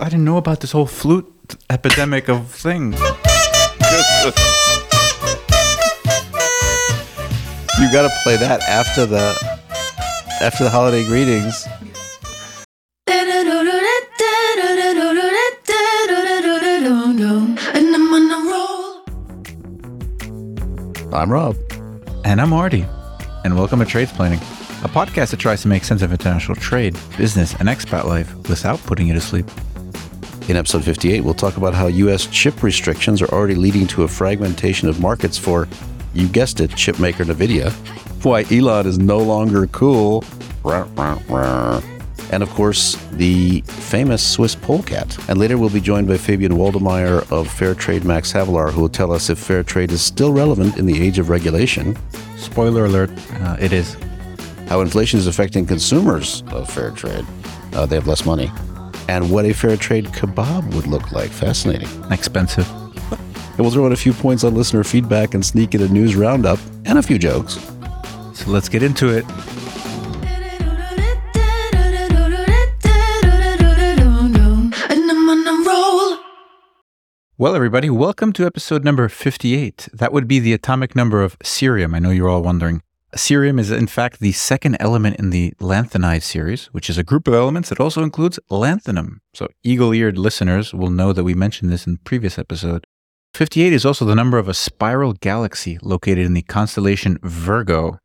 I didn't know about this whole flute epidemic of thing. You got to play that after the after the holiday greetings. And I'm on a roll. I'm Rob. And I'm Artie. And welcome to Tradesplaining, a podcast that tries to make sense of international trade, business, and expat life without putting you to sleep. In episode 58, we'll talk about how U.S. chip restrictions are already leading to a fragmentation of markets for, you guessed it, chip maker NVIDIA, why Elon is no longer cool, and of course, the famous Swiss polecat. And later we'll be joined by Fabian Waldemeyer of Fairtrade Max Havelaar, who will tell us if fair trade is still relevant in the age of regulation, Spoiler alert, uh, it is. how inflation is affecting consumers of fair trade. Uh, they have less money. And what a fair trade kebab would look like. Fascinating. Expensive. And we'll throw in a few points on listener feedback and sneak in a news roundup and a few jokes. So let's get into it. And I'm on a roll. Well, everybody, welcome to episode number 58. That would be the atomic number of cerium. I know you're all wondering. Cerium is, in fact, the second element in the lanthanide series, which is a group of elements that also includes lanthanum. So, eagle eared listeners will know that we mentioned this in the previous episode. 58 is also the number of a spiral galaxy located in the constellation Virgo,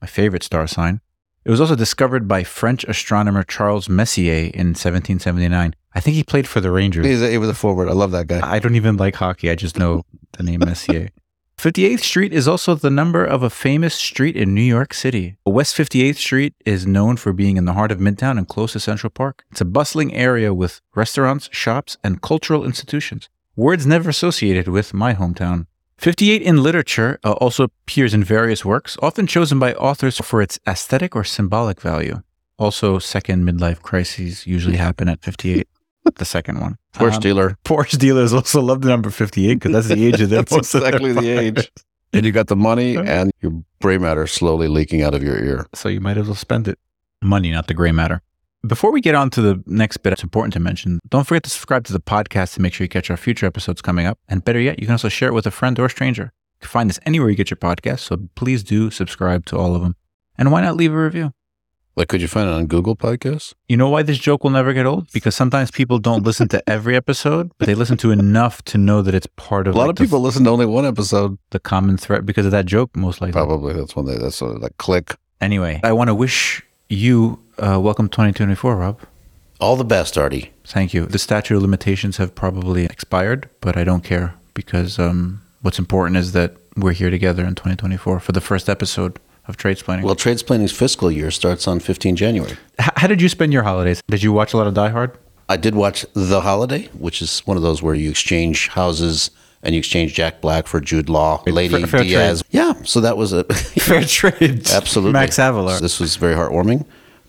my favorite star sign. It was also discovered by French astronomer Charles Messier in 1779. I think he played for the Rangers. It was a forward. I love that guy. I don't even like hockey. I just know the name Messier. 58th Street is also the number of a famous street in New York City. West 58th Street is known for being in the heart of Midtown and close to Central Park. It's a bustling area with restaurants, shops, and cultural institutions. Words never associated with my hometown. 58 in literature uh, also appears in various works, often chosen by authors for its aesthetic or symbolic value. Also, second midlife crises usually happen at 58. The second one. Porsche Um, dealer. Porsche dealers also love the number 58 because that's the age of their That's of their exactly the age. And you got the money and your gray matter slowly leaking out of your ear. So you might as well spend it. Money, not the gray matter. Before we get on to the next bit, it's important to mention don't forget to subscribe to the podcast to make sure you catch our future episodes coming up. And better yet, you can also share it with a friend or stranger. You can find us anywhere you get your podcast, so please do subscribe to all of them. And why not leave a review? Like, could you find it on Google Podcasts? You know why this joke will never get old? Because sometimes people don't listen to every episode, but they listen to enough to know that it's part of. A lot like, of the- people listen to only one episode. the, common thread because of that joke, most likely. Probably that's one. they, that's sort of like click. Anyway, I want to wish you uh, welcome 2024, Rob. All the best, Artie. Thank you. The statute of limitations have probably expired, but I don't care because um, what's important is that we're here together in 2024 for the first episode of Tradesplaining. Well, Tradesplaining's fiscal year starts on 15 January. H- how did you spend your holidays? Did you watch a lot of Die Hard? I did watch The Holiday, which is one of those where you exchange houses and you exchange Jack Black for Jude Law, Lady Fair- fair Diaz. Yeah, so that was a Fair trade. absolutely Max Havelaar. This was very heartwarming.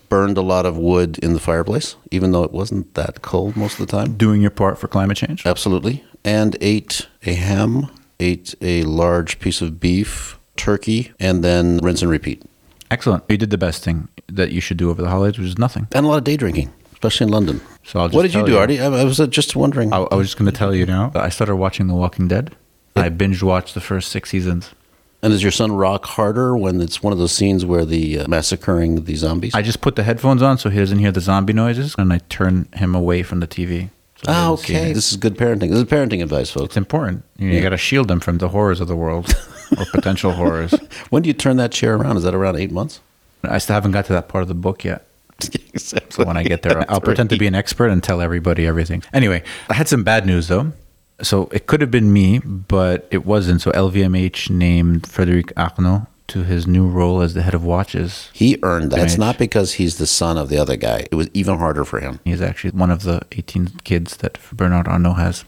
Burned a lot of wood in the fireplace, even though it wasn't that cold most of the time. Doing your part for climate change. Absolutely, and ate a ham, ate a large piece of beef, turkey, and then rinse and repeat. Excellent. You did the best thing that you should do over the holidays, which is nothing. And a lot of day drinking, especially in London. So I'll just What did you do, Artie? I, I was uh, just wondering. I, I was just going to tell you now. I started watching The Walking Dead. I binge watched the first six seasons. And does your son rock harder when it's one of those scenes where the uh, massacring the zombies? I just put the headphones on so he doesn't hear the zombie noises, and I turn him away from the TV. So Ah, okay. This is good parenting. This is parenting advice, folks. It's important. You, know, you got to shield them from the horrors of the world or potential horrors. When do you turn that chair around? Is that around eight months? I still haven't got to that part of the book yet. exactly. So when I get there, I'll pretend to be an expert and tell everybody everything. Anyway, I had some bad news though. So it could have been me, but it wasn't. So LVMH named Frederic Arnault to his new role as the head of watches. He earned that. It's not because he's the son of the other guy. It was even harder for him. He's actually one of the 18 kids that Bernard Arnault has.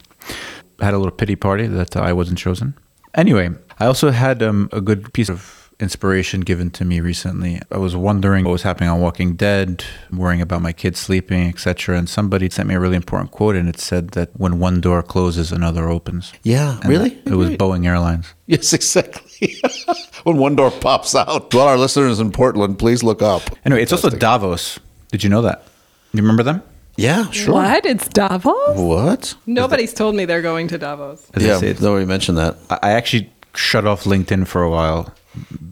I had a little pity party that I wasn't chosen. Anyway, I also had um, a good piece of inspiration given to me recently. I was wondering what was happening on Walking Dead, worrying about my kids sleeping, etc. And somebody sent me a really important quote, and it said that when one door closes, another opens. Yeah, And really? It was Boeing Airlines. Yes, exactly. when one door pops out. To all our listeners in Portland, please look up. Anyway, it's also Davos. Did you know that? You remember them? Yeah, sure. What? It's Davos? What? Nobody's told me they're going to Davos. As yeah, say, it's- nobody mentioned that. I I actually shut off LinkedIn for a while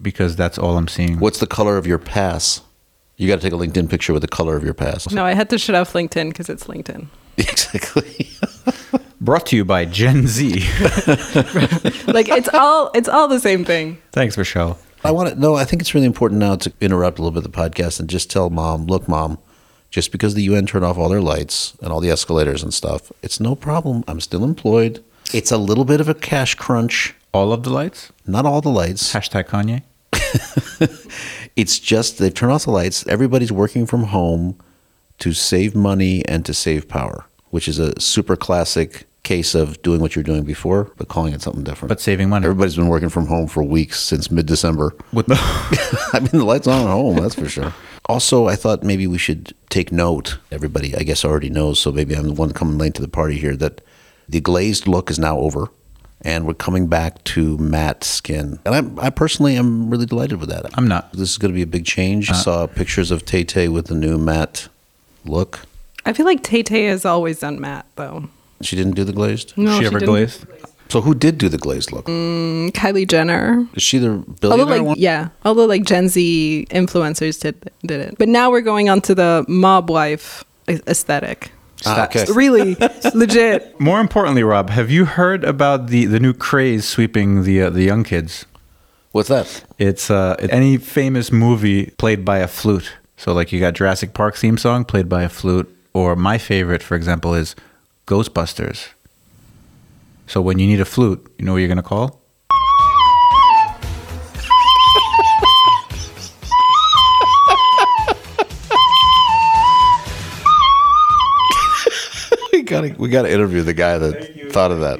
because that's all I'm seeing. What's the color of your pass? You got to take a LinkedIn picture with the color of your pass. No, I had to shut off LinkedIn because it's LinkedIn. Exactly. Brought to you by Gen Z. Like it's all it's all the same thing. Thanks, Michelle. I want to no. I think it's really important now to interrupt a little bit the podcast and just tell mom, look, mom, just because the UN turned off all their lights and all the escalators and stuff, it's no problem. I'm still employed. It's a little bit of a cash crunch. All of the lights. Not all the lights. Hashtag Kanye. It's just they've turned off the lights. Everybody's working from home to save money and to save power, which is a super classic case of doing what you're doing before, but calling it something different. But saving money. Everybody's been working from home for weeks since mid December. With the I mean, the lights on at home, that's for sure. Also, I thought maybe we should take note. Everybody, I guess, already knows, so maybe I'm the one coming late to the party here, that the glazed look is now over and we're coming back to matte skin. And I, I personally am really delighted with that. I'm not. This is going to be a big change. I saw pictures of Tay Tay with the new matte look. I feel like Tay Tay has always done matte though. She didn't do the glazed. No, she ever didn't. glazed? So who did do the glazed look? Mm, Kylie Jenner. Is she the Although billionaire like one? yeah, although like Gen Z influencers did did it. But now we're going on to the mob wife aesthetic. Ah, okay. Really legit. More importantly, Rob, have you heard about the, the new craze sweeping the uh, the young kids? What's that? It's uh, any famous movie played by a flute. So, like, you got Jurassic Park theme song played by a flute, or my favorite, for example, is Ghostbusters. So, when you need a flute, you know what you're gonna call? We got to we got to interview the guy that thought of that.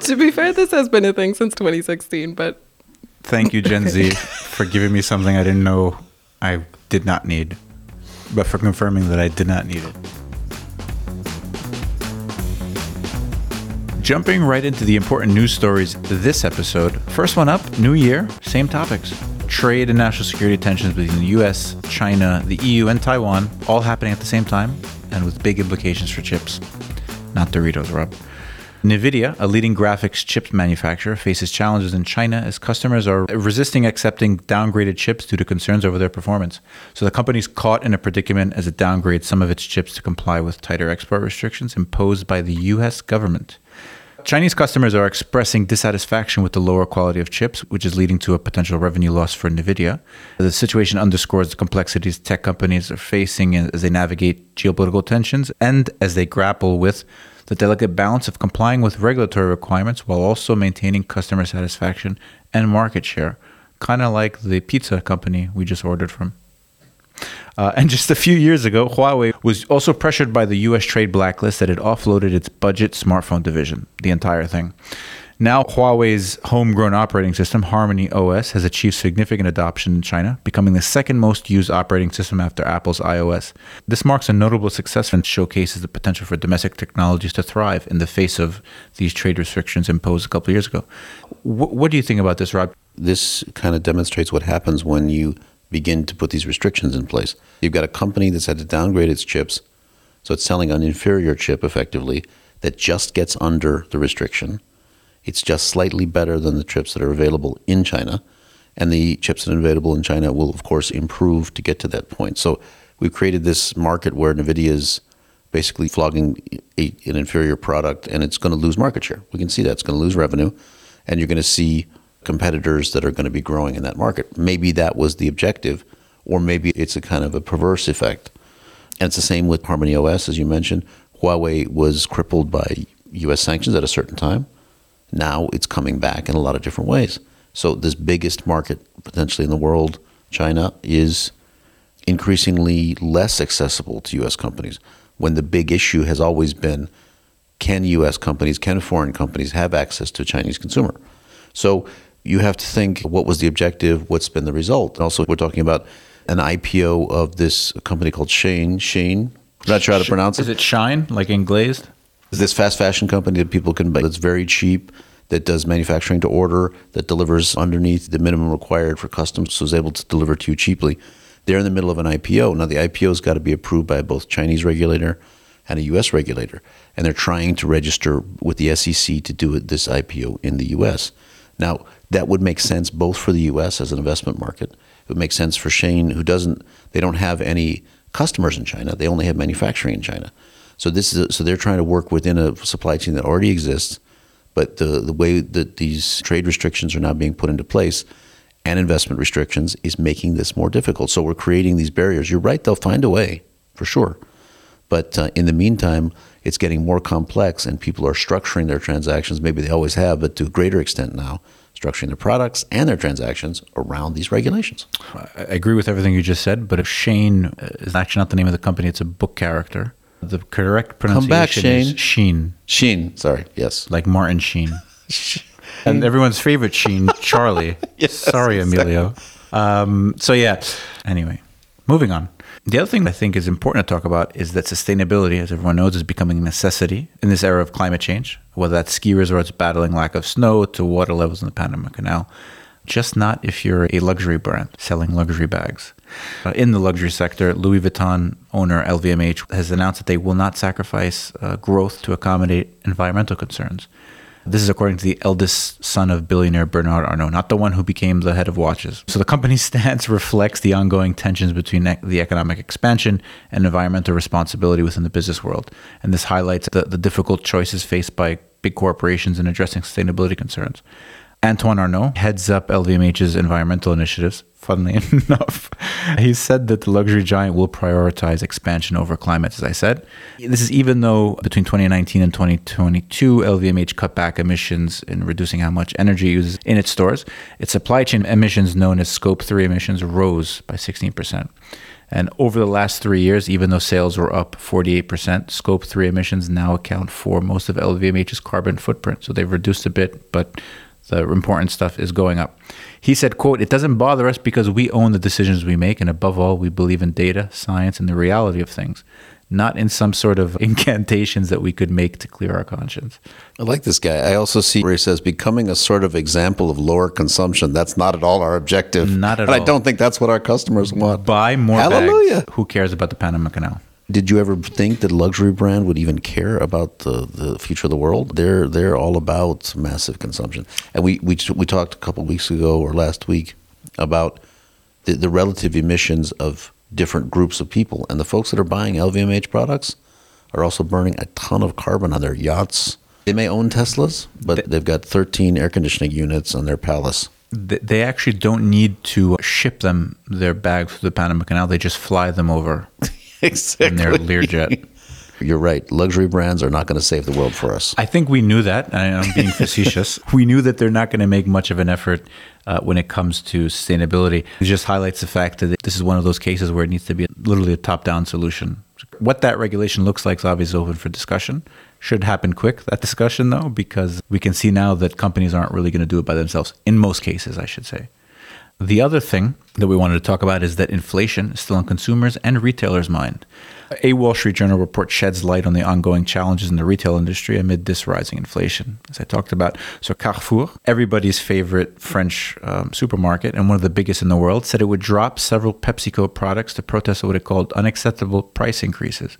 to be fair, this has been a thing since 2016, but Thank you, Gen Z, for giving me something I didn't know I did not need, but for confirming that I did not need it. Jumping right into the important news stories this episode. First one up, new year, same topics. Trade and national security tensions between the US, China, the EU, and Taiwan, all happening at the same time and with big implications for chips. Not Doritos, Rob. NVIDIA, a leading graphics chips manufacturer, faces challenges in China as customers are resisting accepting downgraded chips due to concerns over their performance. So the company's caught in a predicament as it downgrades some of its chips to comply with tighter export restrictions imposed by the US government. Chinese customers are expressing dissatisfaction with the lower quality of chips, which is leading to a potential revenue loss for NVIDIA. The situation underscores the complexities tech companies are facing as they navigate geopolitical tensions and as they grapple with the delicate balance of complying with regulatory requirements while also maintaining customer satisfaction and market share, kind of like the pizza company we just ordered from. Uh, and just a few years ago, Huawei was also pressured by the US trade blacklist that it offloaded its budget smartphone division, the entire thing. Now, Huawei's homegrown operating system, Harmony OS, has achieved significant adoption in China, becoming the second most used operating system after Apple's iOS. This marks a notable success and showcases the potential for domestic technologies to thrive in the face of these trade restrictions imposed a couple of years ago. Wh- what do you think about this, Rob? This kind of demonstrates what happens when you begin to put these restrictions in place. You've got a company that's had to downgrade its chips, so it's selling an inferior chip effectively that just gets under the restriction. It's just slightly better than the chips that are available in China. And the chips that are available in China will, of course, improve to get to that point. So we've created this market where NVIDIA is basically flogging a, an inferior product and it's going to lose market share. We can see that. It's going to lose revenue. And you're going to see competitors that are going to be growing in that market. Maybe that was the objective, or maybe it's a kind of a perverse effect. And it's the same with Harmony OS, as you mentioned. Huawei was crippled by US sanctions at a certain time. Now it's coming back in a lot of different ways. So, this biggest market potentially in the world, China, is increasingly less accessible to US companies when the big issue has always been can US companies, can foreign companies have access to a Chinese consumer? So, you have to think what was the objective, what's been the result. And Also, we're talking about an IPO of this company called Shane. Shane, I'm not sure how to pronounce it. Is it shine, like in glazed? is this fast fashion company that people can buy that's very cheap that does manufacturing to order that delivers underneath the minimum required for customs so is able to deliver to you cheaply They're in the middle of an IPO. Now, the IPO's got to be approved by both Chinese regulator and a U.S. regulator, and they're trying to register with the SEC to do this IPO in the U.S. Now, that would make sense both for the U.S. as an investment market. It would make sense for Shane, who doesn't, they don't have any customers in China. They only have manufacturing in China. So this is, a, so they're trying to work within a supply chain that already exists, but the the way that these trade restrictions are now being put into place and investment restrictions is making this more difficult. So we're creating these barriers. You're right; they'll find a way for sure. But uh, in the meantime, it's getting more complex, and people are structuring their transactions. Maybe they always have, but to a greater extent now, structuring their products and their transactions around these regulations. I agree with everything you just said, but if Shane uh, is actually not the name of the company, it's a book character. The correct pronunciation Come back, Shane. is Sheen, Sheen, sorry, yes. like Martin Sheen. and everyone's favorite Sheen, Charlie. yes, Sorry, Emilio. Um, so, yeah, anyway, moving on. The other thing I think is important to talk about is that sustainability, as everyone knows, is becoming a necessity in this era of climate change, whether that's ski resorts battling lack of snow to water levels in the Panama Canal. Just not if you're a luxury brand selling luxury bags. Uh, in the luxury sector, Louis Vuitton owner LVMH has announced that they will not sacrifice uh, growth to accommodate environmental concerns. This is according to the eldest son of billionaire Bernard Arnault, not the one who became the head of watches. So the company's stance reflects the ongoing tensions between the economic expansion and environmental responsibility within the business world. And this highlights the, the difficult choices faced by big corporations in addressing sustainability concerns. Antoine Arnault heads up LVMH's environmental initiatives. Funnily enough, he said that the luxury giant will prioritize expansion over climate, as I said. This is even though between 2019 and 2022, LVMH cut back emissions in reducing how much energy it uses in its stores. Its supply chain emissions, known as Scope 3 emissions, rose by 16%. And over the last three years, even though sales were up 48%, Scope 3 emissions now account for most of LVMH's carbon footprint. So they've reduced a bit, but the important stuff is going up. He said, quote, it doesn't bother us because we own the decisions we make. And above all, we believe in data, science, and the reality of things, not in some sort of incantations that we could make to clear our conscience. I like this guy. I also see where he says becoming a sort of example of lower consumption. That's not at all our objective. Not at and all. I don't think that's what our customers want. Buy more Hallelujah. bags. Who cares about the Panama Canal? Did you ever think that luxury brand would even care about the, the future of the world? They're they're all about massive consumption. And we we, we talked a couple of weeks ago or last week about the, the relative emissions of different groups of people. And the folks that are buying LVMH products are also burning a ton of carbon on their yachts. They may own Teslas, but they've got 13 air conditioning units on their palace. They actually don't need to ship them their bags through the Panama Canal. They just fly them over Exactly. in their Learjet. You're right. Luxury brands are not going to save the world for us. I think we knew that, and I'm being facetious. we knew that they're not going to make much of an effort uh, when it comes to sustainability. It just highlights the fact that this is one of those cases where it needs to be literally a top-down solution. What that regulation looks like is obviously open for discussion. Should happen quick, that discussion, though, because we can see now that companies aren't really going to do it by themselves, in most cases, I should say. The other thing that we wanted to talk about is that inflation is still on consumers and retailers' mind. A Wall Street Journal report sheds light on the ongoing challenges in the retail industry amid this rising inflation, as I talked about. So, Carrefour, everybody's favorite French um, supermarket and one of the biggest in the world, said it would drop several PepsiCo products to protest what it called unacceptable price increases.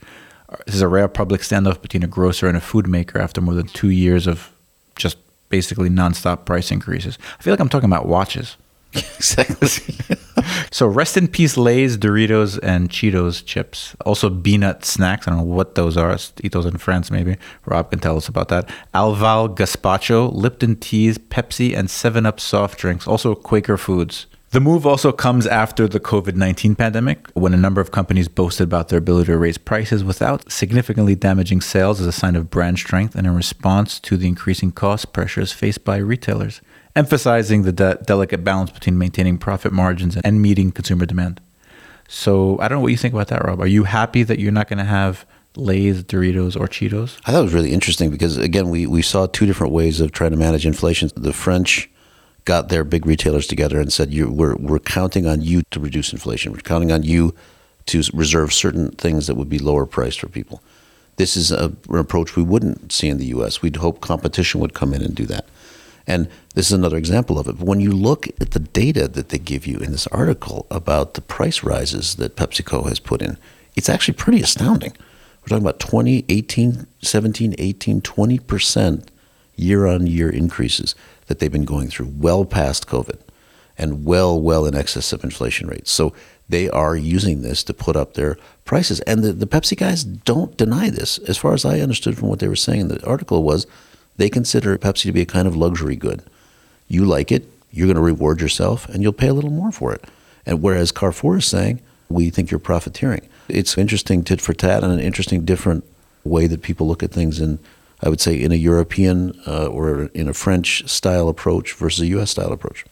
This is a rare public standoff between a grocer and a food maker after more than two years of just basically nonstop price increases. I feel like I'm talking about watches. exactly. So rest in peace, Lay's, Doritos, and Cheetos chips. Also, peanut snacks. I don't know what those are. Eat those in France, maybe. Rob can tell us about that. Alvalle Gazpacho, Lipton teas, Pepsi, and 7 Up soft drinks. Also, Quaker Foods. The move also comes after the COVID 19 pandemic, when a number of companies boasted about their ability to raise prices without significantly damaging sales as a sign of brand strength and in response to the increasing cost pressures faced by retailers, emphasizing the de- delicate balance between maintaining profit margins and meeting consumer demand. So I don't know what you think about that, Rob. Are you happy that you're not going to have Lay's, Doritos, or Cheetos? I thought it was really interesting because again, we, we saw two different ways of trying to manage inflation. The French got their big retailers together and said, we're, we're counting on you to reduce inflation. We're counting on you to reserve certain things that would be lower priced for people. This is a, an approach we wouldn't see in the U.S. We'd hope competition would come in and do that. And this is another example of it. When you look at the data that they give you in this article about the price rises that PepsiCo has put in, it's actually pretty astounding. We're talking about 20, 18, 17, 18, 20% year on year increases that they've been going through, well past COVID and well, well in excess of inflation rates. So they are using this to put up their prices. And the, the Pepsi guys don't deny this. As far as I understood from what they were saying in the article was they consider Pepsi to be a kind of luxury good. You like it, you're going to reward yourself, and you'll pay a little more for it. And whereas Carrefour is saying, we think you're profiteering. It's interesting tit for tat and an interesting different way that people look at things in, I would say, in a European uh, or in a French style approach versus a U.S. style approach.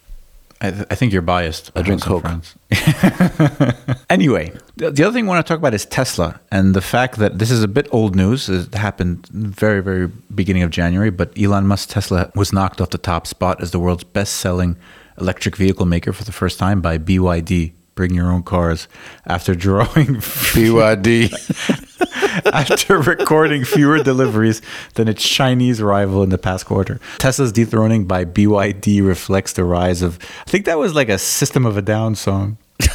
I, th- I think you're biased. I drink Coke. Anyway, the, the other thing I want to talk about is Tesla and the fact that this is a bit old news. It happened very, very beginning of January, but Elon Musk Tesla was knocked off the top spot as the world's best-selling electric vehicle maker for the first time by BYD. Bring your own cars after drawing BYD. after recording fewer deliveries than its Chinese rival in the past quarter. Tesla's dethroning by BYD reflects the rise of, I think that was like a System of a Down song.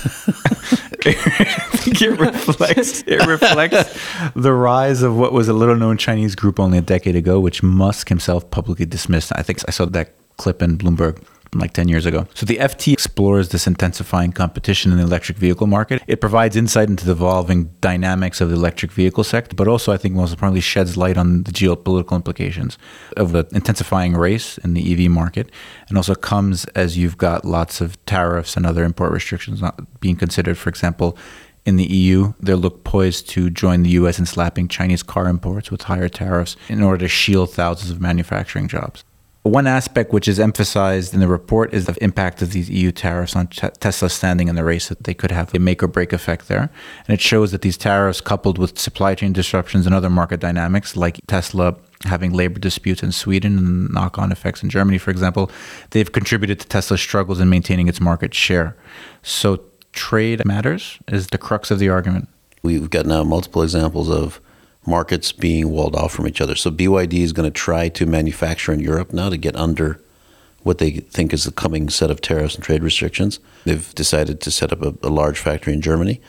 It reflects it reflects the rise of what was a little known Chinese group only a decade ago, which Musk himself publicly dismissed. I think I saw that clip in Bloomberg like 10 years ago. So the FT explores this intensifying competition in the electric vehicle market. It provides insight into the evolving dynamics of the electric vehicle sector, but also I think most importantly sheds light on the geopolitical implications of the intensifying race in the EV market and also comes as you've got lots of tariffs and other import restrictions not being considered. For example, in the EU, They're look poised to join the US in slapping Chinese car imports with higher tariffs in order to shield thousands of manufacturing jobs. One aspect which is emphasized in the report is the impact of these EU tariffs on Te- Tesla's standing in the race, that they could have a make or break effect there. And it shows that these tariffs, coupled with supply chain disruptions and other market dynamics, like Tesla having labor disputes in Sweden and knock on effects in Germany, for example, they've contributed to Tesla's struggles in maintaining its market share. So trade matters is the crux of the argument. We've got now multiple examples of markets being walled off from each other. So BYD is going to try to manufacture in Europe now to get under what they think is the coming set of tariffs and trade restrictions. They've decided to set up a, a large factory in Germany.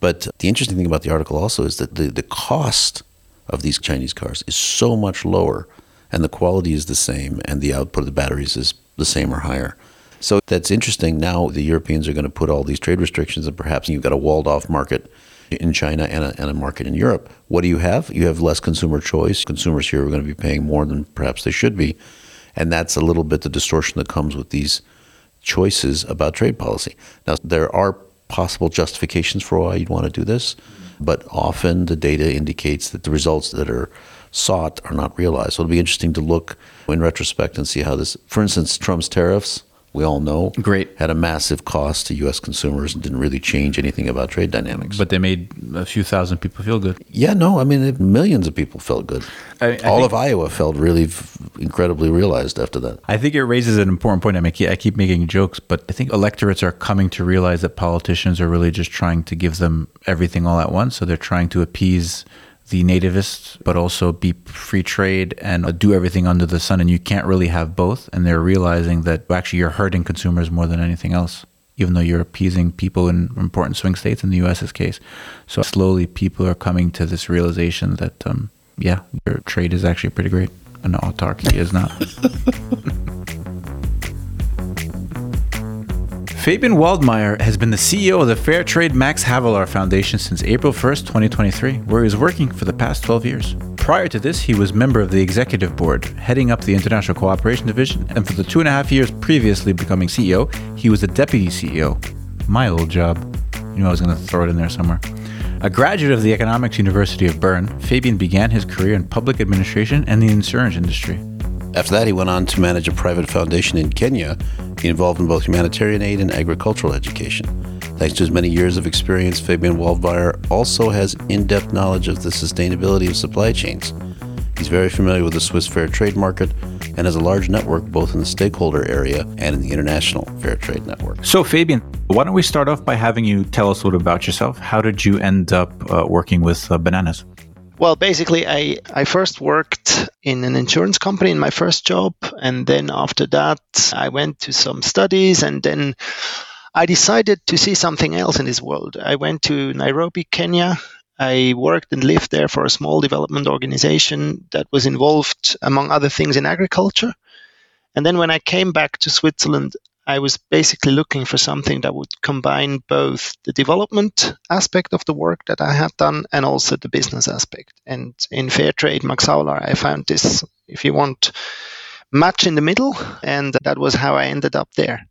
But the interesting thing about the article also is that the, the cost of these Chinese cars is so much lower and the quality is the same and the output of the batteries is the same or higher. So that's interesting. Now the Europeans are going to put all these trade restrictions and perhaps you've got a walled off market in China and a, and a market in Europe. What do you have? You have less consumer choice. Consumers here are going to be paying more than perhaps they should be. And that's a little bit the distortion that comes with these choices about trade policy. Now, there are possible justifications for why you'd want to do this, but often the data indicates that the results that are sought are not realized. So it'll be interesting to look in retrospect and see how this, for instance, Trump's tariffs, we all know, Great. had a massive cost to U.S. consumers and didn't really change anything about trade dynamics. But they made a few thousand people feel good. yeah, no, I mean, it- millions of people felt good. I- I all think- of Iowa felt really f- incredibly realized after that. I think it raises an important point. I mean, I keep- I keep making jokes, but I think electorates are coming to realize that politicians are really just trying to give them everything all at once. So they're trying to appease the nativists, but also be free trade and do everything under the sun. And you can't really have both. And they're realizing that actually you're hurting consumers more than anything else, even though you're appeasing people in important swing states in the U.S.'s case. So slowly people are coming to this realization that, um, yeah, your trade is actually pretty great and autarky is not. Fabian Waldmeyer has been the CEO of the Fair Trade Max Havelaar Foundation since April 1st, 2023, where he was working for the past 12 years. Prior to this, he was member of the executive board, heading up the International Cooperation Division, and for the two and a half years previously becoming CEO, he was the deputy CEO. My old job. You knew I was going to throw it in there somewhere. A graduate of the Economics University of Bern, Fabian began his career in public administration and the insurance industry. After that, he went on to manage a private foundation in Kenya, involved in both humanitarian aid and agricultural education. Thanks to his many years of experience, Fabian Waldmeyer also has in depth knowledge of the sustainability of supply chains. He's very familiar with the Swiss fair trade market and has a large network both in the stakeholder area and in the international fair trade network. So, Fabian, why don't we start off by having you tell us a little about yourself? How did you end up uh, working with uh, bananas? Well, basically, I, I first worked in an insurance company in my first job. And then after that, I went to some studies. And then I decided to see something else in this world. I went to Nairobi, Kenya. I worked and lived there for a small development organization that was involved, among other things, in agriculture. And then when I came back to Switzerland, I was basically looking for something that would combine both the development aspect of the work that I had done and also the business aspect. And in Fairtrade Max Havelaar, I found this, if you want, match in the middle. And that was how I ended up there.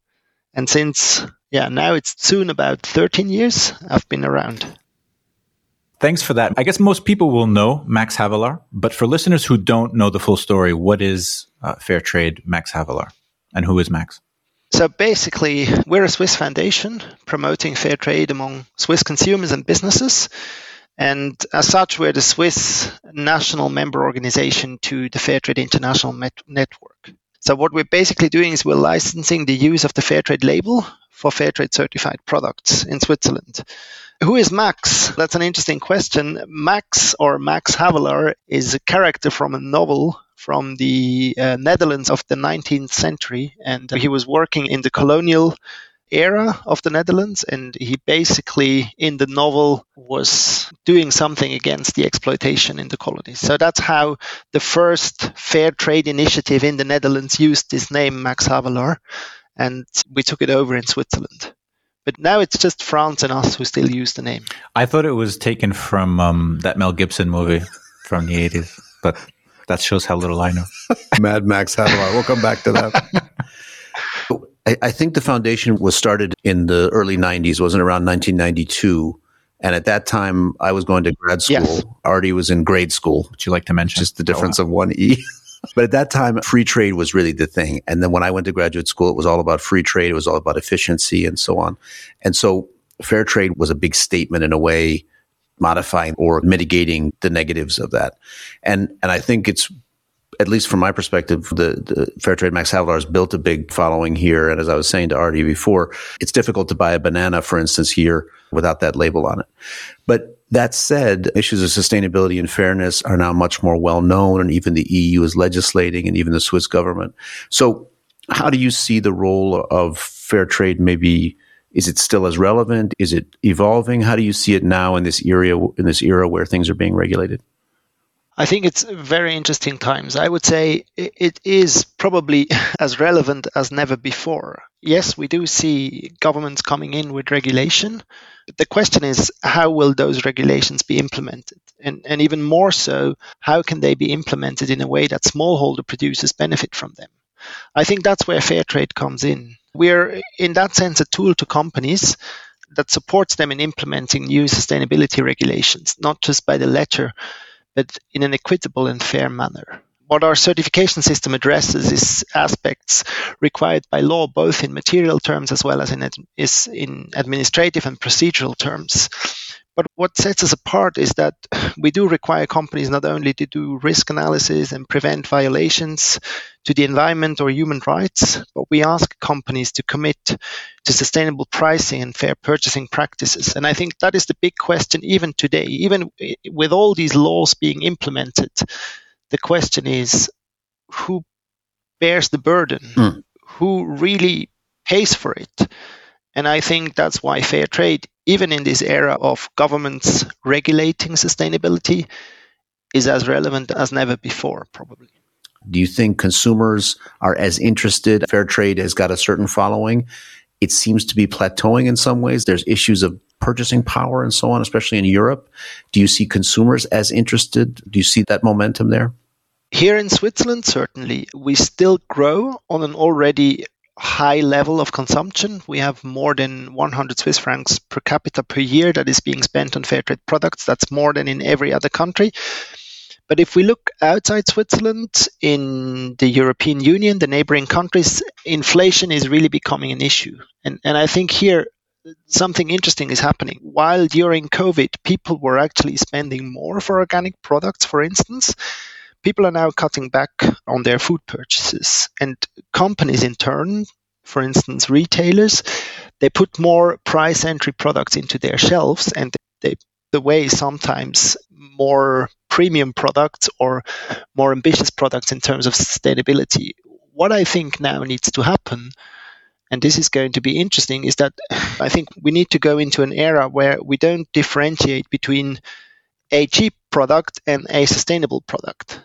And since, yeah, now it's soon about 13 years I've been around. Thanks for that. I guess most people will know Max Havelaar, but for listeners who don't know the full story, what is uh, Fairtrade Max Havelaar and who is Max? So basically, we're a Swiss foundation promoting fair trade among Swiss consumers and businesses. And as such, we're the Swiss national member organization to the Fairtrade International Met- Network. So what we're basically doing is we're licensing the use of the Fairtrade label for Fairtrade certified products in Switzerland. Who is Max? That's an interesting question. Max or Max Havelaar is a character from a novel from the uh, Netherlands of the 19th century, and he was working in the colonial era of the Netherlands, and he basically in the novel was doing something against the exploitation in the colonies. So that's how the first fair trade initiative in the Netherlands used this name, Max Havelaar, and we took it over in Switzerland. But now it's just France and us who still use the name. I thought it was taken from um, that Mel Gibson movie from the 80s, but that shows how little I know. Mad Max Havelaar. We'll come back to that. I, I think the foundation was started in the early 90s, wasn't around 1992. And at that time, I was going to grad school. Yes. Artie was in grade school, Would you like to mention? just the difference of one E. but at that time, free trade was really the thing. And then when I went to graduate school, it was all about free trade. It was all about efficiency and so on. And so fair trade was a big statement in a way, modifying or mitigating the negatives of that. And, and I think it's, at least from my perspective, the, the Fairtrade Max Havelaar has built a big following here. And as I was saying to Artie before, it's difficult to buy a banana, for instance, here without that label on it. But that said, issues of sustainability and fairness are now much more well known, and even the EU is legislating, and even the Swiss government. So, how do you see the role of fair trade? Maybe is it still as relevant? Is it evolving? How do you see it now in this era in this era where things are being regulated? I think it's very interesting times. I would say it is probably as relevant as never before. Yes, we do see governments coming in with regulation. The question is, how will those regulations be implemented? And, and even more so, how can they be implemented in a way that smallholder producers benefit from them? I think that's where fair trade comes in. We're, in that sense, a tool to companies that supports them in implementing new sustainability regulations, not just by the letter, but in an equitable and fair manner. What our certification system addresses is aspects required by law, both in material terms as well as in, ad- is in administrative and procedural terms. But what sets us apart is that we do require companies not only to do risk analysis and prevent violations to the environment or human rights, but we ask companies to commit to sustainable pricing and fair purchasing practices. And I think that is the big question even today, even with all these laws being implemented. The question is who bears the burden? Hmm. Who really pays for it? And I think that's why fair trade, even in this era of governments regulating sustainability, is as relevant as never before, probably. Do you think consumers are as interested? Fair trade has got a certain following. It seems to be plateauing in some ways. There's issues of purchasing power and so on, especially in Europe. Do you see consumers as interested? Do you see that momentum there? Here in Switzerland, certainly, we still grow on an already high level of consumption. We have more than 100 Swiss francs per capita per year that is being spent on fair trade products. That's more than in every other country. But if we look outside Switzerland, in the European Union, the neighboring countries, inflation is really becoming an issue. And, and I think here something interesting is happening. While during COVID, people were actually spending more for organic products, for instance, people are now cutting back on their food purchases. And companies, in turn, for instance, retailers, they put more price entry products into their shelves and they the way sometimes more premium products or more ambitious products in terms of sustainability. What I think now needs to happen, and this is going to be interesting, is that I think we need to go into an era where we don't differentiate between a cheap product and a sustainable product.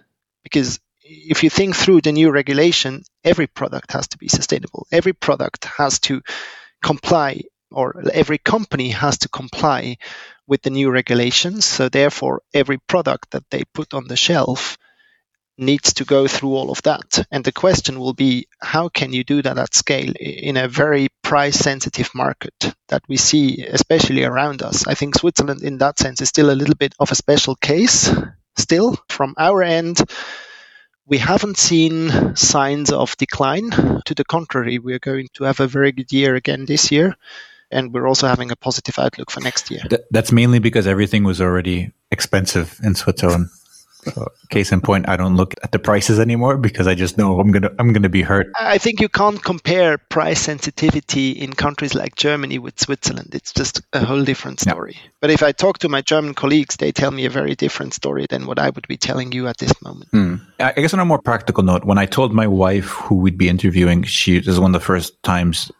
Because if you think through the new regulation, every product has to be sustainable. Every product has to comply, or every company has to comply with the new regulations. So, therefore, every product that they put on the shelf needs to go through all of that. And the question will be how can you do that at scale in a very price sensitive market that we see, especially around us? I think Switzerland, in that sense, is still a little bit of a special case. Still, from our end, we haven't seen signs of decline. To the contrary, we're going to have a very good year again this year. And we're also having a positive outlook for next year. Th- that's mainly because everything was already expensive in Switzerland. So, case in point, I don't look at the prices anymore because I just know I'm gonna I'm gonna be hurt. I think you can't compare price sensitivity in countries like Germany with Switzerland. It's just a whole different story. Yeah. But if I talk to my German colleagues, they tell me a very different story than what I would be telling you at this moment. Hmm. I guess on a more practical note, when I told my wife who we'd be interviewing, she this is one of the first times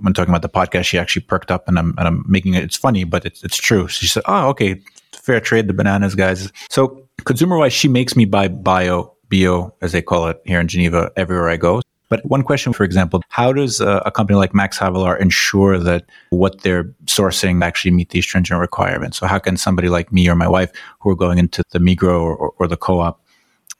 when talking about the podcast, she actually perked up, and I'm and I'm making it. It's funny, but it's it's true. She said, "Oh, okay, fair trade, the bananas guys." So consumer wise, she makes me buy bio, bio, as they call it here in Geneva, everywhere I go. But one question, for example, how does a, a company like Max Havelaar ensure that what they're sourcing actually meet these stringent requirements? So how can somebody like me or my wife who are going into the Migros or, or, or the co-op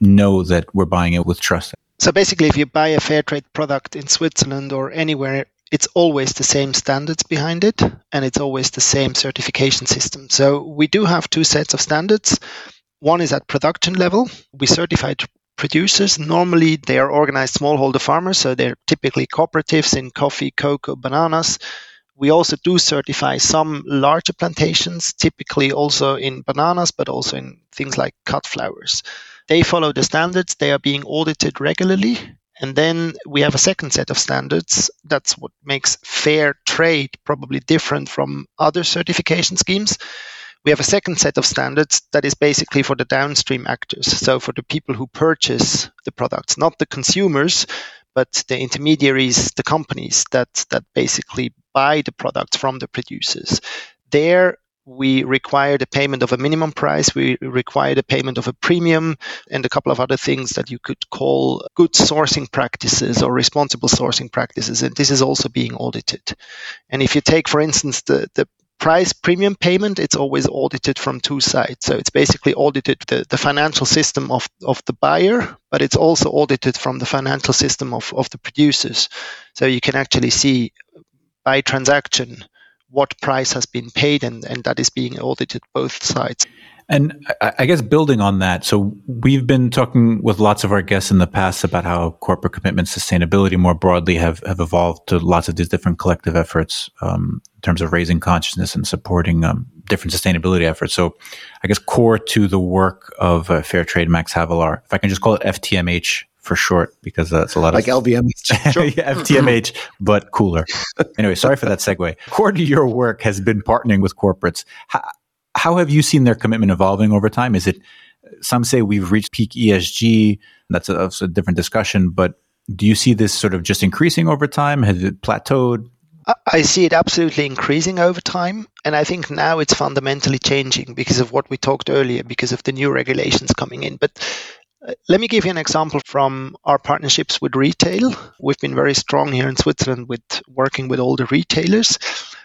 know that we're buying it with trust? So basically, if you buy a fair trade product in Switzerland or anywhere it's always the same standards behind it and it's always the same certification system. So we do have two sets of standards. One is at production level. We certify producers. Normally they are organized smallholder farmers, so they're typically cooperatives in coffee, cocoa, bananas. We also do certify some larger plantations, typically also in bananas, but also in things like cut flowers. They follow the standards. They are being audited regularly and then we have a second set of standards. That's what makes fair trade probably different from other certification schemes. We have a second set of standards that is basically for the downstream actors. So for the people who purchase the products, not the consumers, but the intermediaries, the companies that, that basically buy the products from the producers. There, we require the payment of a minimum price, we require the payment of a premium, and a couple of other things that you could call good sourcing practices or responsible sourcing practices. And this is also being audited. And if you take, for instance, the, the price premium payment, it's always audited from two sides. So it's basically audited the, the financial system of, of the buyer, but it's also audited from the financial system of, of the producers. So you can actually see by transaction what price has been paid, and, and that is being audited both sides. And I guess building on that, so we've been talking with lots of our guests in the past about how corporate commitment sustainability more broadly have, have evolved to lots of these different collective efforts um, in terms of raising consciousness and supporting um, different sustainability efforts. So I guess core to the work of uh, Fair Trade Max Havelaar, if I can just call it FTMH for short because that's a lot like of like LVMH, sure. yeah, hmm. FTMH, but cooler. anyway, sorry for that segue. Core to your work has been partnering with corporates. How, how have you seen their commitment evolving over time? Is it some say we've reached peak ESG? That's a, that's a different discussion, but do you see this sort of just increasing over time? Has it plateaued? I see it absolutely increasing over time. And I think now it's fundamentally changing because of what we talked earlier, because of the new regulations coming in. But let me give you an example from our partnerships with retail. We've been very strong here in Switzerland with working with all the retailers.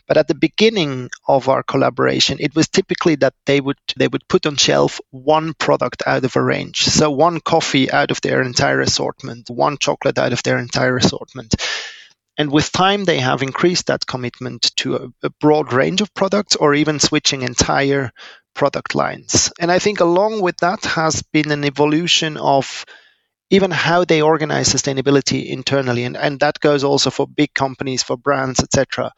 But at the beginning of our collaboration, it was typically that they would they would put on shelf one product out of a range. So one coffee out of their entire assortment, one chocolate out of their entire assortment. And with time, they have increased that commitment to a, a broad range of products or even switching entire product lines. And I think along with that has been an evolution of even how they organize sustainability internally. And, and that goes also for big companies, for brands, etc.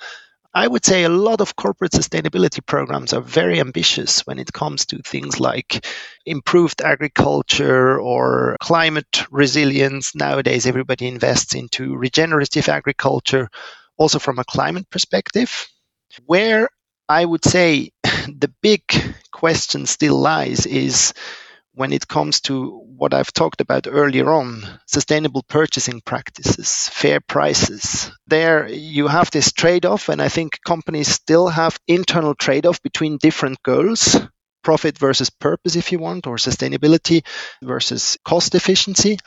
I would say a lot of corporate sustainability programs are very ambitious when it comes to things like improved agriculture or climate resilience. Nowadays, everybody invests into regenerative agriculture, also from a climate perspective. Where I would say the big question still lies is when it comes to what I've talked about earlier on sustainable purchasing practices, fair prices. There you have this trade off, and I think companies still have internal trade off between different goals profit versus purpose, if you want, or sustainability versus cost efficiency.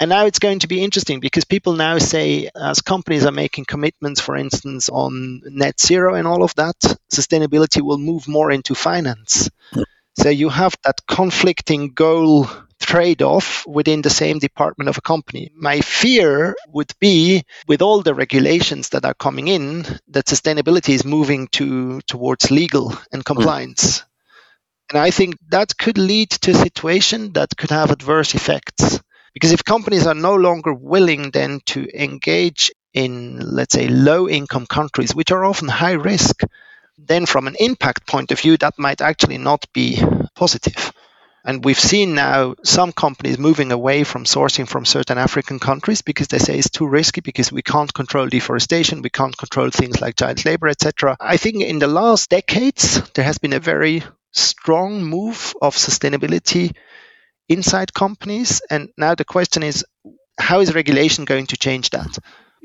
And now it's going to be interesting because people now say, as companies are making commitments, for instance, on net zero and all of that, sustainability will move more into finance. So you have that conflicting goal trade off within the same department of a company. My fear would be with all the regulations that are coming in that sustainability is moving to towards legal and compliance. Mm. And I think that could lead to a situation that could have adverse effects. Because if companies are no longer willing then to engage in, let's say, low income countries, which are often high risk, then from an impact point of view, that might actually not be positive. And we've seen now some companies moving away from sourcing from certain African countries because they say it's too risky because we can't control deforestation, we can't control things like child labor, etc. I think in the last decades there has been a very strong move of sustainability inside companies. And now the question is, how is regulation going to change that?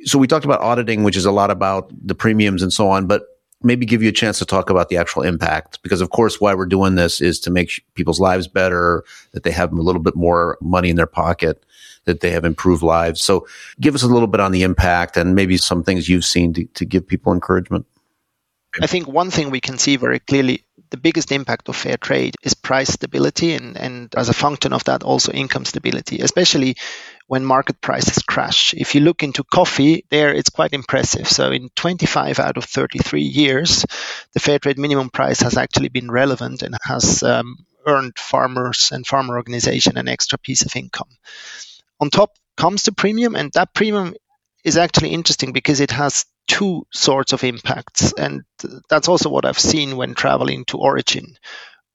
So we talked about auditing, which is a lot about the premiums and so on, but maybe give you a chance to talk about the actual impact because of course why we're doing this is to make people's lives better that they have a little bit more money in their pocket that they have improved lives so give us a little bit on the impact and maybe some things you've seen to, to give people encouragement I think one thing we can see very clearly the biggest impact of fair trade is price stability and, and as a function of that also income stability, especially when market prices crash. If you look into coffee, there it's quite impressive. So in 25 out of 33 years, the fair trade minimum price has actually been relevant and has um, earned farmers and farmer organization an extra piece of income. On top comes the premium, and that premium is actually interesting because it has two sorts of impacts. And that's also what I've seen when traveling to origin.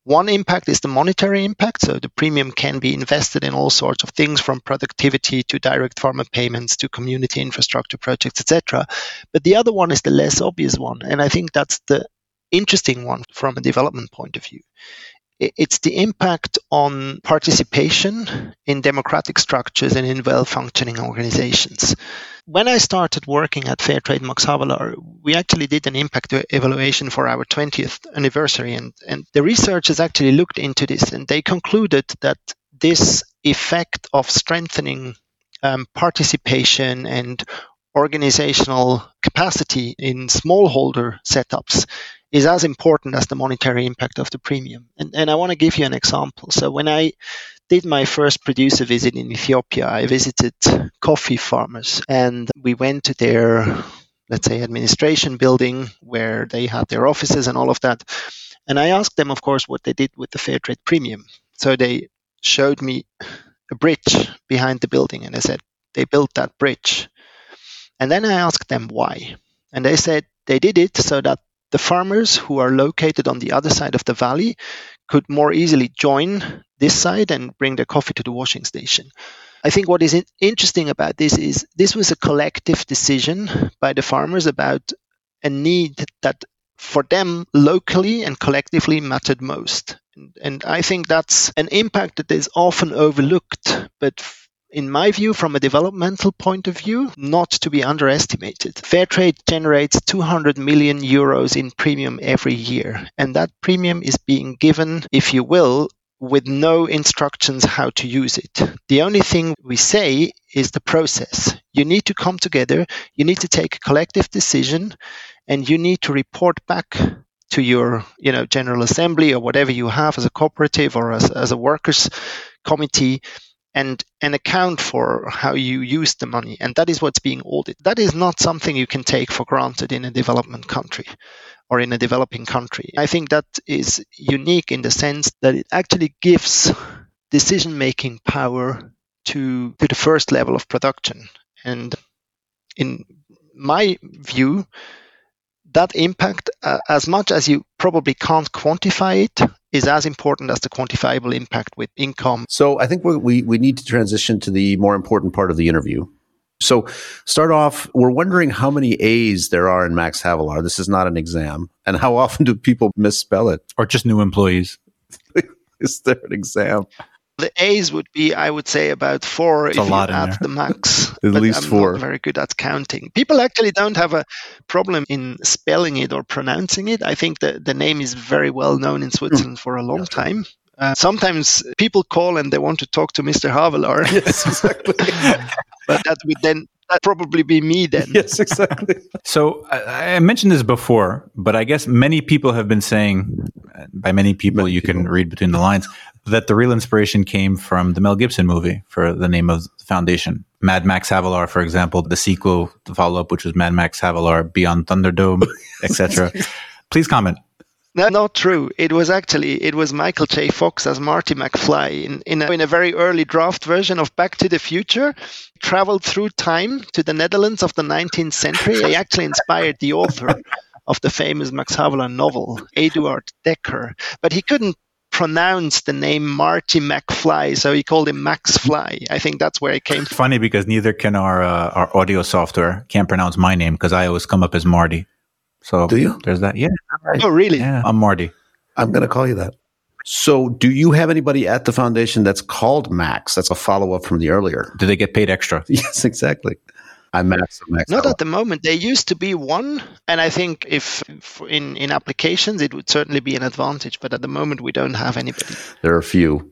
One impact is the monetary impact. So the premium can be invested in all sorts of things from productivity to direct farmer payments to community infrastructure projects, etc. But the other one is the less obvious one. And I think that's the interesting one from a development point of view. It's the impact on participation in democratic structures and in well functioning organizations. When I started working at Fairtrade Max Havelaar, we actually did an impact evaluation for our 20th anniversary, and, and the researchers actually looked into this, and they concluded that this effect of strengthening um, participation and organizational capacity in smallholder setups is as important as the monetary impact of the premium. And, and I want to give you an example. So when I did my first producer visit in Ethiopia, I visited coffee farmers and we went to their, let's say, administration building where they had their offices and all of that. And I asked them, of course, what they did with the fair trade premium. So they showed me a bridge behind the building and they said they built that bridge. And then I asked them why. And they said they did it so that the farmers who are located on the other side of the valley could more easily join this side and bring their coffee to the washing station. I think what is interesting about this is this was a collective decision by the farmers about a need that for them locally and collectively mattered most. And, and I think that's an impact that is often overlooked, but in my view, from a developmental point of view, not to be underestimated. Fair trade generates 200 million euros in premium every year, and that premium is being given, if you will, with no instructions how to use it. The only thing we say is the process. You need to come together, you need to take a collective decision, and you need to report back to your you know general assembly or whatever you have as a cooperative or as, as a workers committee and and account for how you use the money and that is what's being audited that is not something you can take for granted in a development country or in a developing country. I think that is unique in the sense that it actually gives decision making power to, to the first level of production. And in my view, that impact, uh, as much as you probably can't quantify it, is as important as the quantifiable impact with income. So I think we we need to transition to the more important part of the interview, so, start off, we're wondering how many A's there are in Max Havelaar. This is not an exam. And how often do people misspell it? Or just new employees? Is there an exam? The A's would be, I would say, about four It's if you add the max. At but least I'm four. Not very good at counting. People actually don't have a problem in spelling it or pronouncing it. I think the the name is very well known in Switzerland for a long time. Uh, sometimes people call and they want to talk to Mr. Havelar, Yes, exactly. but that would then that probably be me then. yes, exactly. So I, I mentioned this before, but I guess many people have been saying, uh, by many people, you can read between the lines, that the real inspiration came from the Mel Gibson movie for the name of the foundation. Mad Max Havelaar, for example, the sequel, the follow up, which was Mad Max Havelaar Beyond Thunderdome, etc. Please comment. No, not true. It was actually it was Michael J. Fox as Marty McFly in in a, in a very early draft version of Back to the Future. Traveled through time to the Netherlands of the 19th century. He actually inspired the author of the famous Max Havelaar novel, Eduard Dekker, but he couldn't pronounce the name Marty McFly, so he called him Max Fly. I think that's where it came from. Funny because neither can our uh, our audio software can't pronounce my name because I always come up as Marty. So Do you? There's that. Yeah, Oh, really? yeah. I'm Marty. I'm going to call you that. So, do you have anybody at the foundation that's called Max? That's a follow up from the earlier. Do they get paid extra? Yes, exactly. I'm Max. I'm Max. Not at the moment. There used to be one, and I think if, if in in applications it would certainly be an advantage. But at the moment we don't have anybody. There are a few.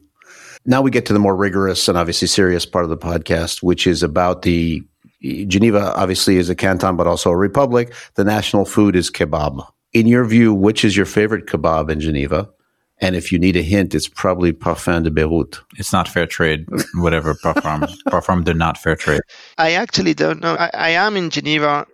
Now we get to the more rigorous and obviously serious part of the podcast, which is about the Geneva. Obviously, is a canton, but also a republic. The national food is kebab. In your view, which is your favorite kebab in Geneva? And if you need a hint, it's probably Parfum de Beirut. It's not fair trade. Whatever. Parfum. Parfum, they're not fair trade. I actually don't know. I, I am in Geneva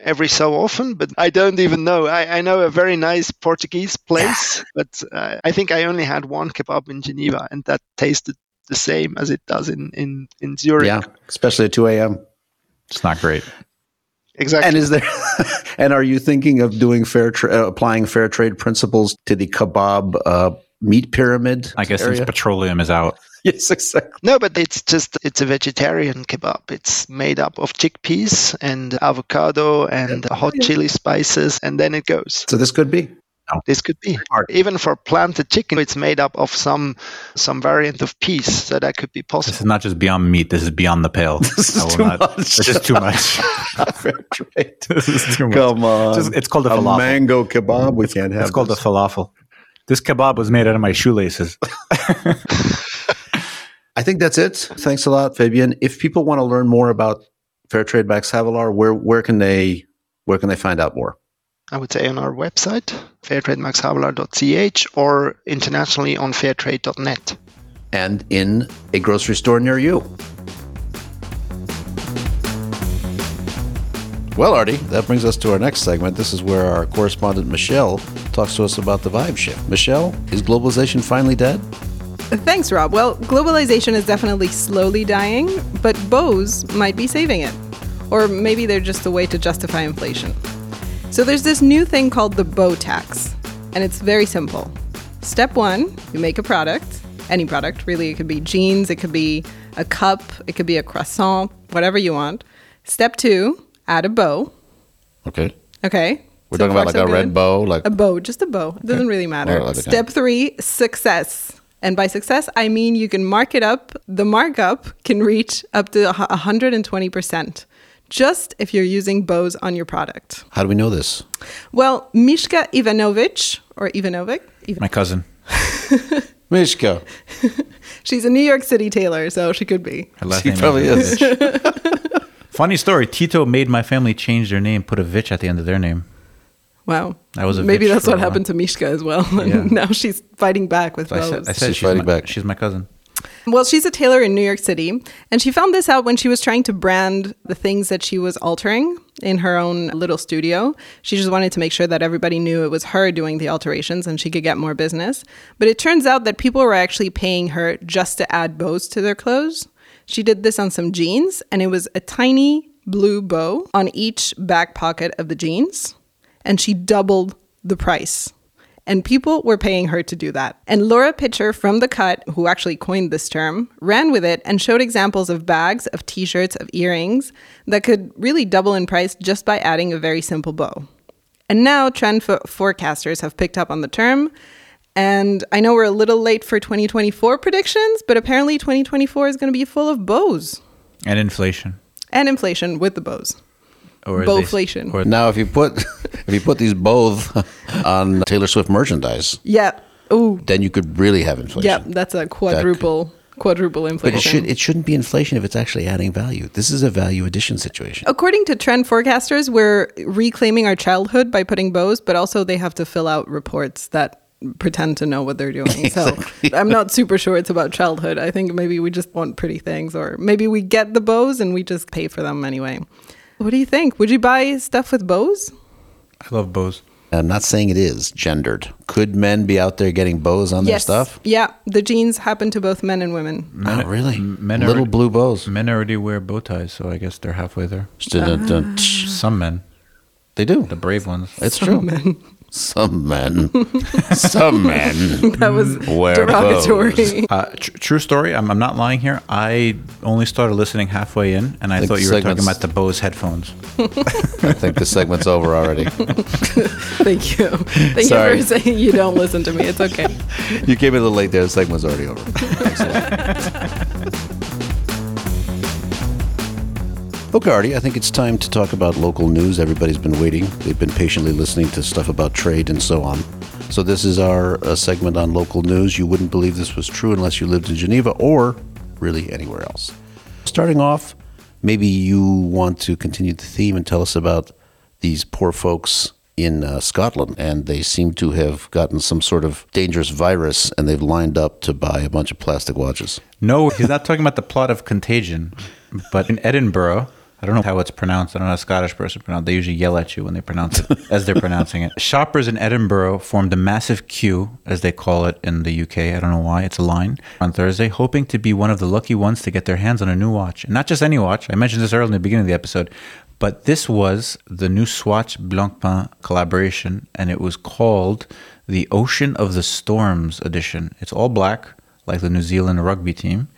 every so often, but I don't even know. I, I know a very nice Portuguese place, but uh, I think I only had one kebab in Geneva, and that tasted the same as it does in in in Zurich. Yeah, especially at 2 a.m. It's not great. Exactly. And is there? and are you thinking of doing fair, tra- uh, applying fair trade principles to the kebab uh, meat pyramid? I guess area? since petroleum is out. yes, exactly. No, but it's just it's a vegetarian kebab. It's made up of chickpeas and avocado and hot chili spices, and then it goes. So this could be. This could be hard. even for planted chicken. It's made up of some some variant of peas, so that could be possible. This is not just beyond meat. This is beyond the pale. This is too not- much. This is too much. fair trade. this is too much. Come on. Just- it's called a a falafel. mango kebab. We can't have. It's called this. a falafel. This kebab was made out of my shoelaces. I think that's it. Thanks a lot, Fabian. If people want to learn more about Fairtrade Max Havelaar, where where can they where can they find out more? I would say on our website, fairtrademaxhavelaar.ch, or internationally on fairtrade.net. And in a grocery store near you. Well, Artie, that brings us to our next segment. This is where our correspondent Michelle talks to us about the vibe shift. Michelle, is globalization finally dead? Thanks, Rob. Well, globalization is definitely slowly dying, but bows might be saving it. Or maybe they're just a way to justify inflation. So there's this new thing called the bow tax, and it's very simple. Step one, you make a product, any product, really. It could be jeans, it could be a cup, it could be a croissant, whatever you want. Step two, add a bow. Okay. Okay. We're So talking about like so a red bow, like A bow, just a bow. It doesn't really matter. Or like a- Step three, success. And by success, I mean you can mark it up. The markup can reach up to a 120%, just if you're using bows on your product. how do we know this? Well, Mishka Ivanovic, or Ivanovic, Ivan- My cousin. Mishka. she's a New York City tailor, so she could be. Her last She name probably is. Funny story. Tito made my family change their name, put a Vich at the end of their name. Wow. I was a Maybe that's for a what happened to Mishka as well. Yeah. now she's fighting back with So I bows. said, I said She's she's, fighting my, back. she's my cousin. Well, she's a tailor in New York City, and she found this out when she was trying to brand the things that she was altering in her own little studio. She just wanted to make sure that everybody knew it was her doing the alterations and she could get more business. But it turns out that people were actually paying her just to add bows to their clothes. She did this on some jeans, and it was a tiny blue bow on each back pocket of the jeans, and she doubled the price. And people were paying her to do that. And Laura Pitcher from The Cut, who actually coined this term, ran with it and showed examples of bags, of t shirts, of earrings that could really double in price just by adding a very simple bow. And now trend fo- forecasters have picked up on the term And I know we're a little late for 2024 predictions, but apparently 2024 is going to be full of bows And inflation. and inflation with the bows. Or as they or- Now, if you put if you put these both on Taylor Swift merchandise, Yeah. Ooh. then you could really have inflation. Yeah, that's a quadruple quadruple But inflation. it should it shouldn't be inflation if it's actually adding value. This is a value addition situation. According to trend forecasters, we're reclaiming our childhood by putting bows, but also they have to fill out reports that pretend to know what they're doing. So I'm not super sure it's about childhood. I think maybe we just want pretty things, or maybe we get the bows and we just pay for them anyway. What do you think? Would you buy stuff with bows? I love bows. I'm not saying it is gendered. Could men be out there getting bows on their stuff? Yeah, the jeans happen to both men and women. Oh, not really. men Little are- blue bows. Men already wear bow ties, so I guess they're halfway there. Dun, dun. Some men, They do. the brave ones. It's true. Some men. Some men. That was Wear derogatory. Uh, tr- true story. I'm, I'm not lying here. I only started listening halfway in, and I Like thought you were talking segments. about the Bose headphones. I think the segment's over already. Thank you. Thank Sorry. you for saying you don't listen to me. It's okay. You came in a little late there. The segment's already over. Thanks a lot. Okay, Artie, I think it's time to talk about local news. Everybody's been waiting. They've been patiently listening to stuff about trade and so on. So, this is our uh, segment on local news. You wouldn't believe this was true unless you lived in Geneva or really anywhere else. Starting off, maybe you want to continue the theme and tell us about these poor folks in uh, Scotland, and they seem to have gotten some sort of dangerous virus, and they've lined up to buy a bunch of plastic watches. No, he's not talking about the plot of Contagion, but in Edinburgh, I don't know how it's pronounced. I don't know how a Scottish person pronounce. They usually yell at you when they pronounce it as they're pronouncing it. Shoppers in Edinburgh formed a massive queue, as they call it in the UK. I don't know why. It's a line on Thursday, hoping to be one of the lucky ones to get their hands on a new watch. And not just any watch. I mentioned this earlier in the beginning of the episode, but this was the new Swatch Blancpain collaboration, and it was called the Ocean of the Storms edition. It's all black, like the New Zealand rugby team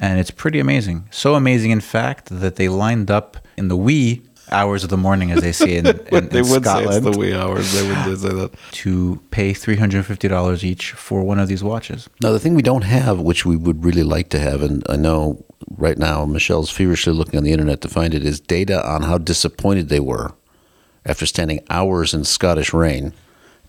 and it's pretty amazing. So amazing, in fact, that they lined up in the wee hours of the morning, as they say in, in, in Scotland, wee hours. They would say that. to pay three hundred and fifty dollars each for one of these watches. Now, the thing we don't have, which we would really like to have, and I know right now Michelle's feverishly looking on the internet to find it, is data on how disappointed they were after standing hours in Scottish rain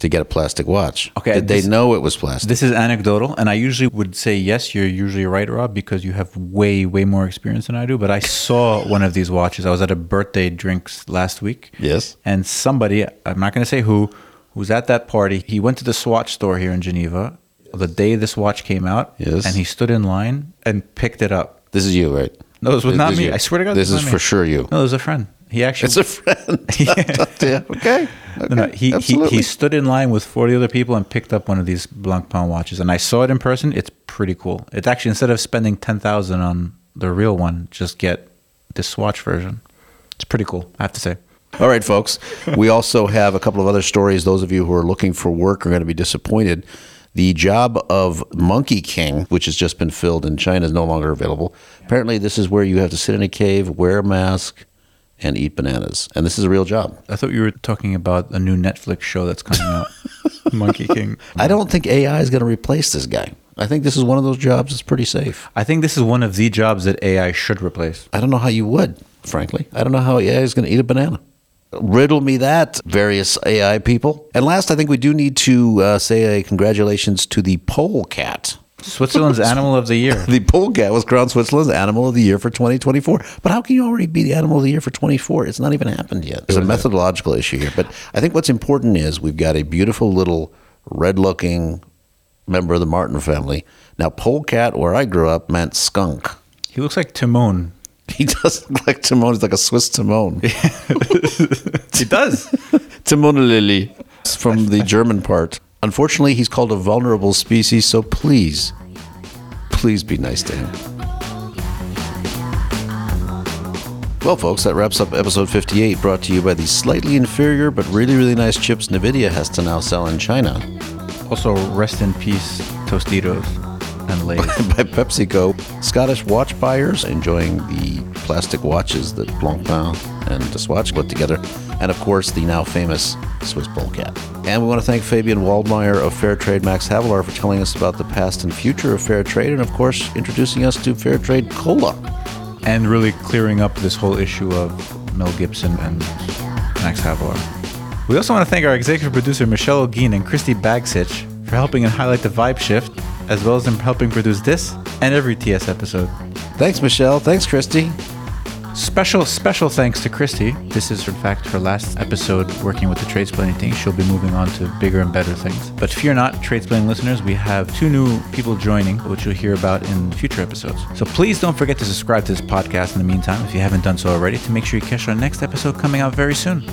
to get a plastic watch. Okay, Did they know it was plastic? This is anecdotal, and I usually would say yes. You're usually right, Rob, because you have way, way more experience than I do. But I saw one of these watches. I was at a birthday drinks last week. Yes. And somebody, I'm not going to say who, who's at that party. He went to the Swatch store here in Geneva the day this watch came out. Yes. And he stood in line and picked it up. this is you, right? No, this was not is me. you. I swear to God, This this is was not for me. sure you. No, it was a friend. He actually. It's a friend. yeah. Okay. no, no, he, he, he stood in line with 40 other people and picked up one of these Blancpain watches. And I saw it in person. It's pretty cool. It's actually, instead of spending 10000 on the real one, just get the Swatch version. It's pretty cool, I have to say. All right, folks. We also have a couple of other stories. Those of you who are looking for work are going to be disappointed. The job of Monkey King, which has just been filled in China, is no longer available. Apparently, this is where you have to sit in a cave, wear a mask, and eat bananas. And this is a real job. I thought you were talking about a new Netflix show that's coming out Monkey King. I don't think AI is going to replace this guy. I think this is one of those jobs that's pretty safe. I think this is one of the jobs that AI should replace. I don't know how you would, frankly. I don't know how AI is going to eat a banana. Riddle me that, various AI people. And last, I think we do need to uh, say a congratulations to the polecat. Switzerland's Animal of the Year. The polecat was crowned Switzerland's Animal of the Year for 2024. But how can you already be the Animal of the Year for 24? It's not even happened yet. There's a methodological issue here. But I think what's important is we've got a beautiful little red-looking member of the marten family. Now, polecat, where I grew up, meant skunk. He looks like Timon. He does look like Timon. He's like a Swiss Timon. He does. Timon Lily from the German part. Unfortunately, he's called a vulnerable species, so please, please be nice to him. Well, folks, that wraps up episode 58, brought to you by the slightly inferior but really, really nice chips NVIDIA has to now sell in China. also, rest in peace, Tostitos. And Lay's. by PepsiCo. Scottish watch buyers enjoying the plastic watches that Blancpain and the Swatch put together. And of course, the now famous Swiss Polecat. And we want to thank Fabian Waldmeyer of Fairtrade Max Havelaar for telling us about the past and future of fair trade, and of course, introducing us to Fairtrade Cola. and really clearing up this whole issue of Mel Gibson and Max Havelaar. We also want to thank our executive producer Michelle Olguin and Cristi Bagsic for helping and highlight the vibe shift, as well as in helping produce this and every TS episode. Thanks, Michelle. Thanks, Cristi. Special, special thanks to Cristi. This is, in fact, her last episode working with the Tradesplaining team. She'll be moving on to bigger and better things. But fear not, Tradesplaining listeners, we have two new people joining, which you'll hear about in future episodes. So please don't forget to subscribe to this podcast in the meantime, if you haven't done so already, to make sure you catch our next episode coming out very soon.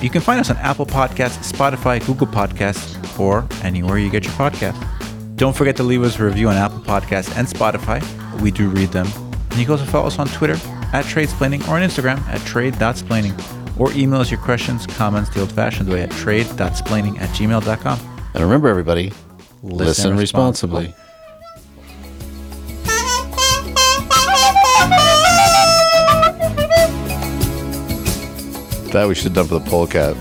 You can find us on Apple Podcasts, Spotify, Google Podcasts, or anywhere you get your podcast. Don't forget to leave us a review on Apple Podcasts and Spotify. We do read them. And you can also follow us on Twitter at Tradesplaining or on Instagram at trade.splaining or email us your questions, comments the old-fashioned way at trade.splaining at gmail.com. And remember, everybody, listen, Listen responsibly. That we should have done for the polecat.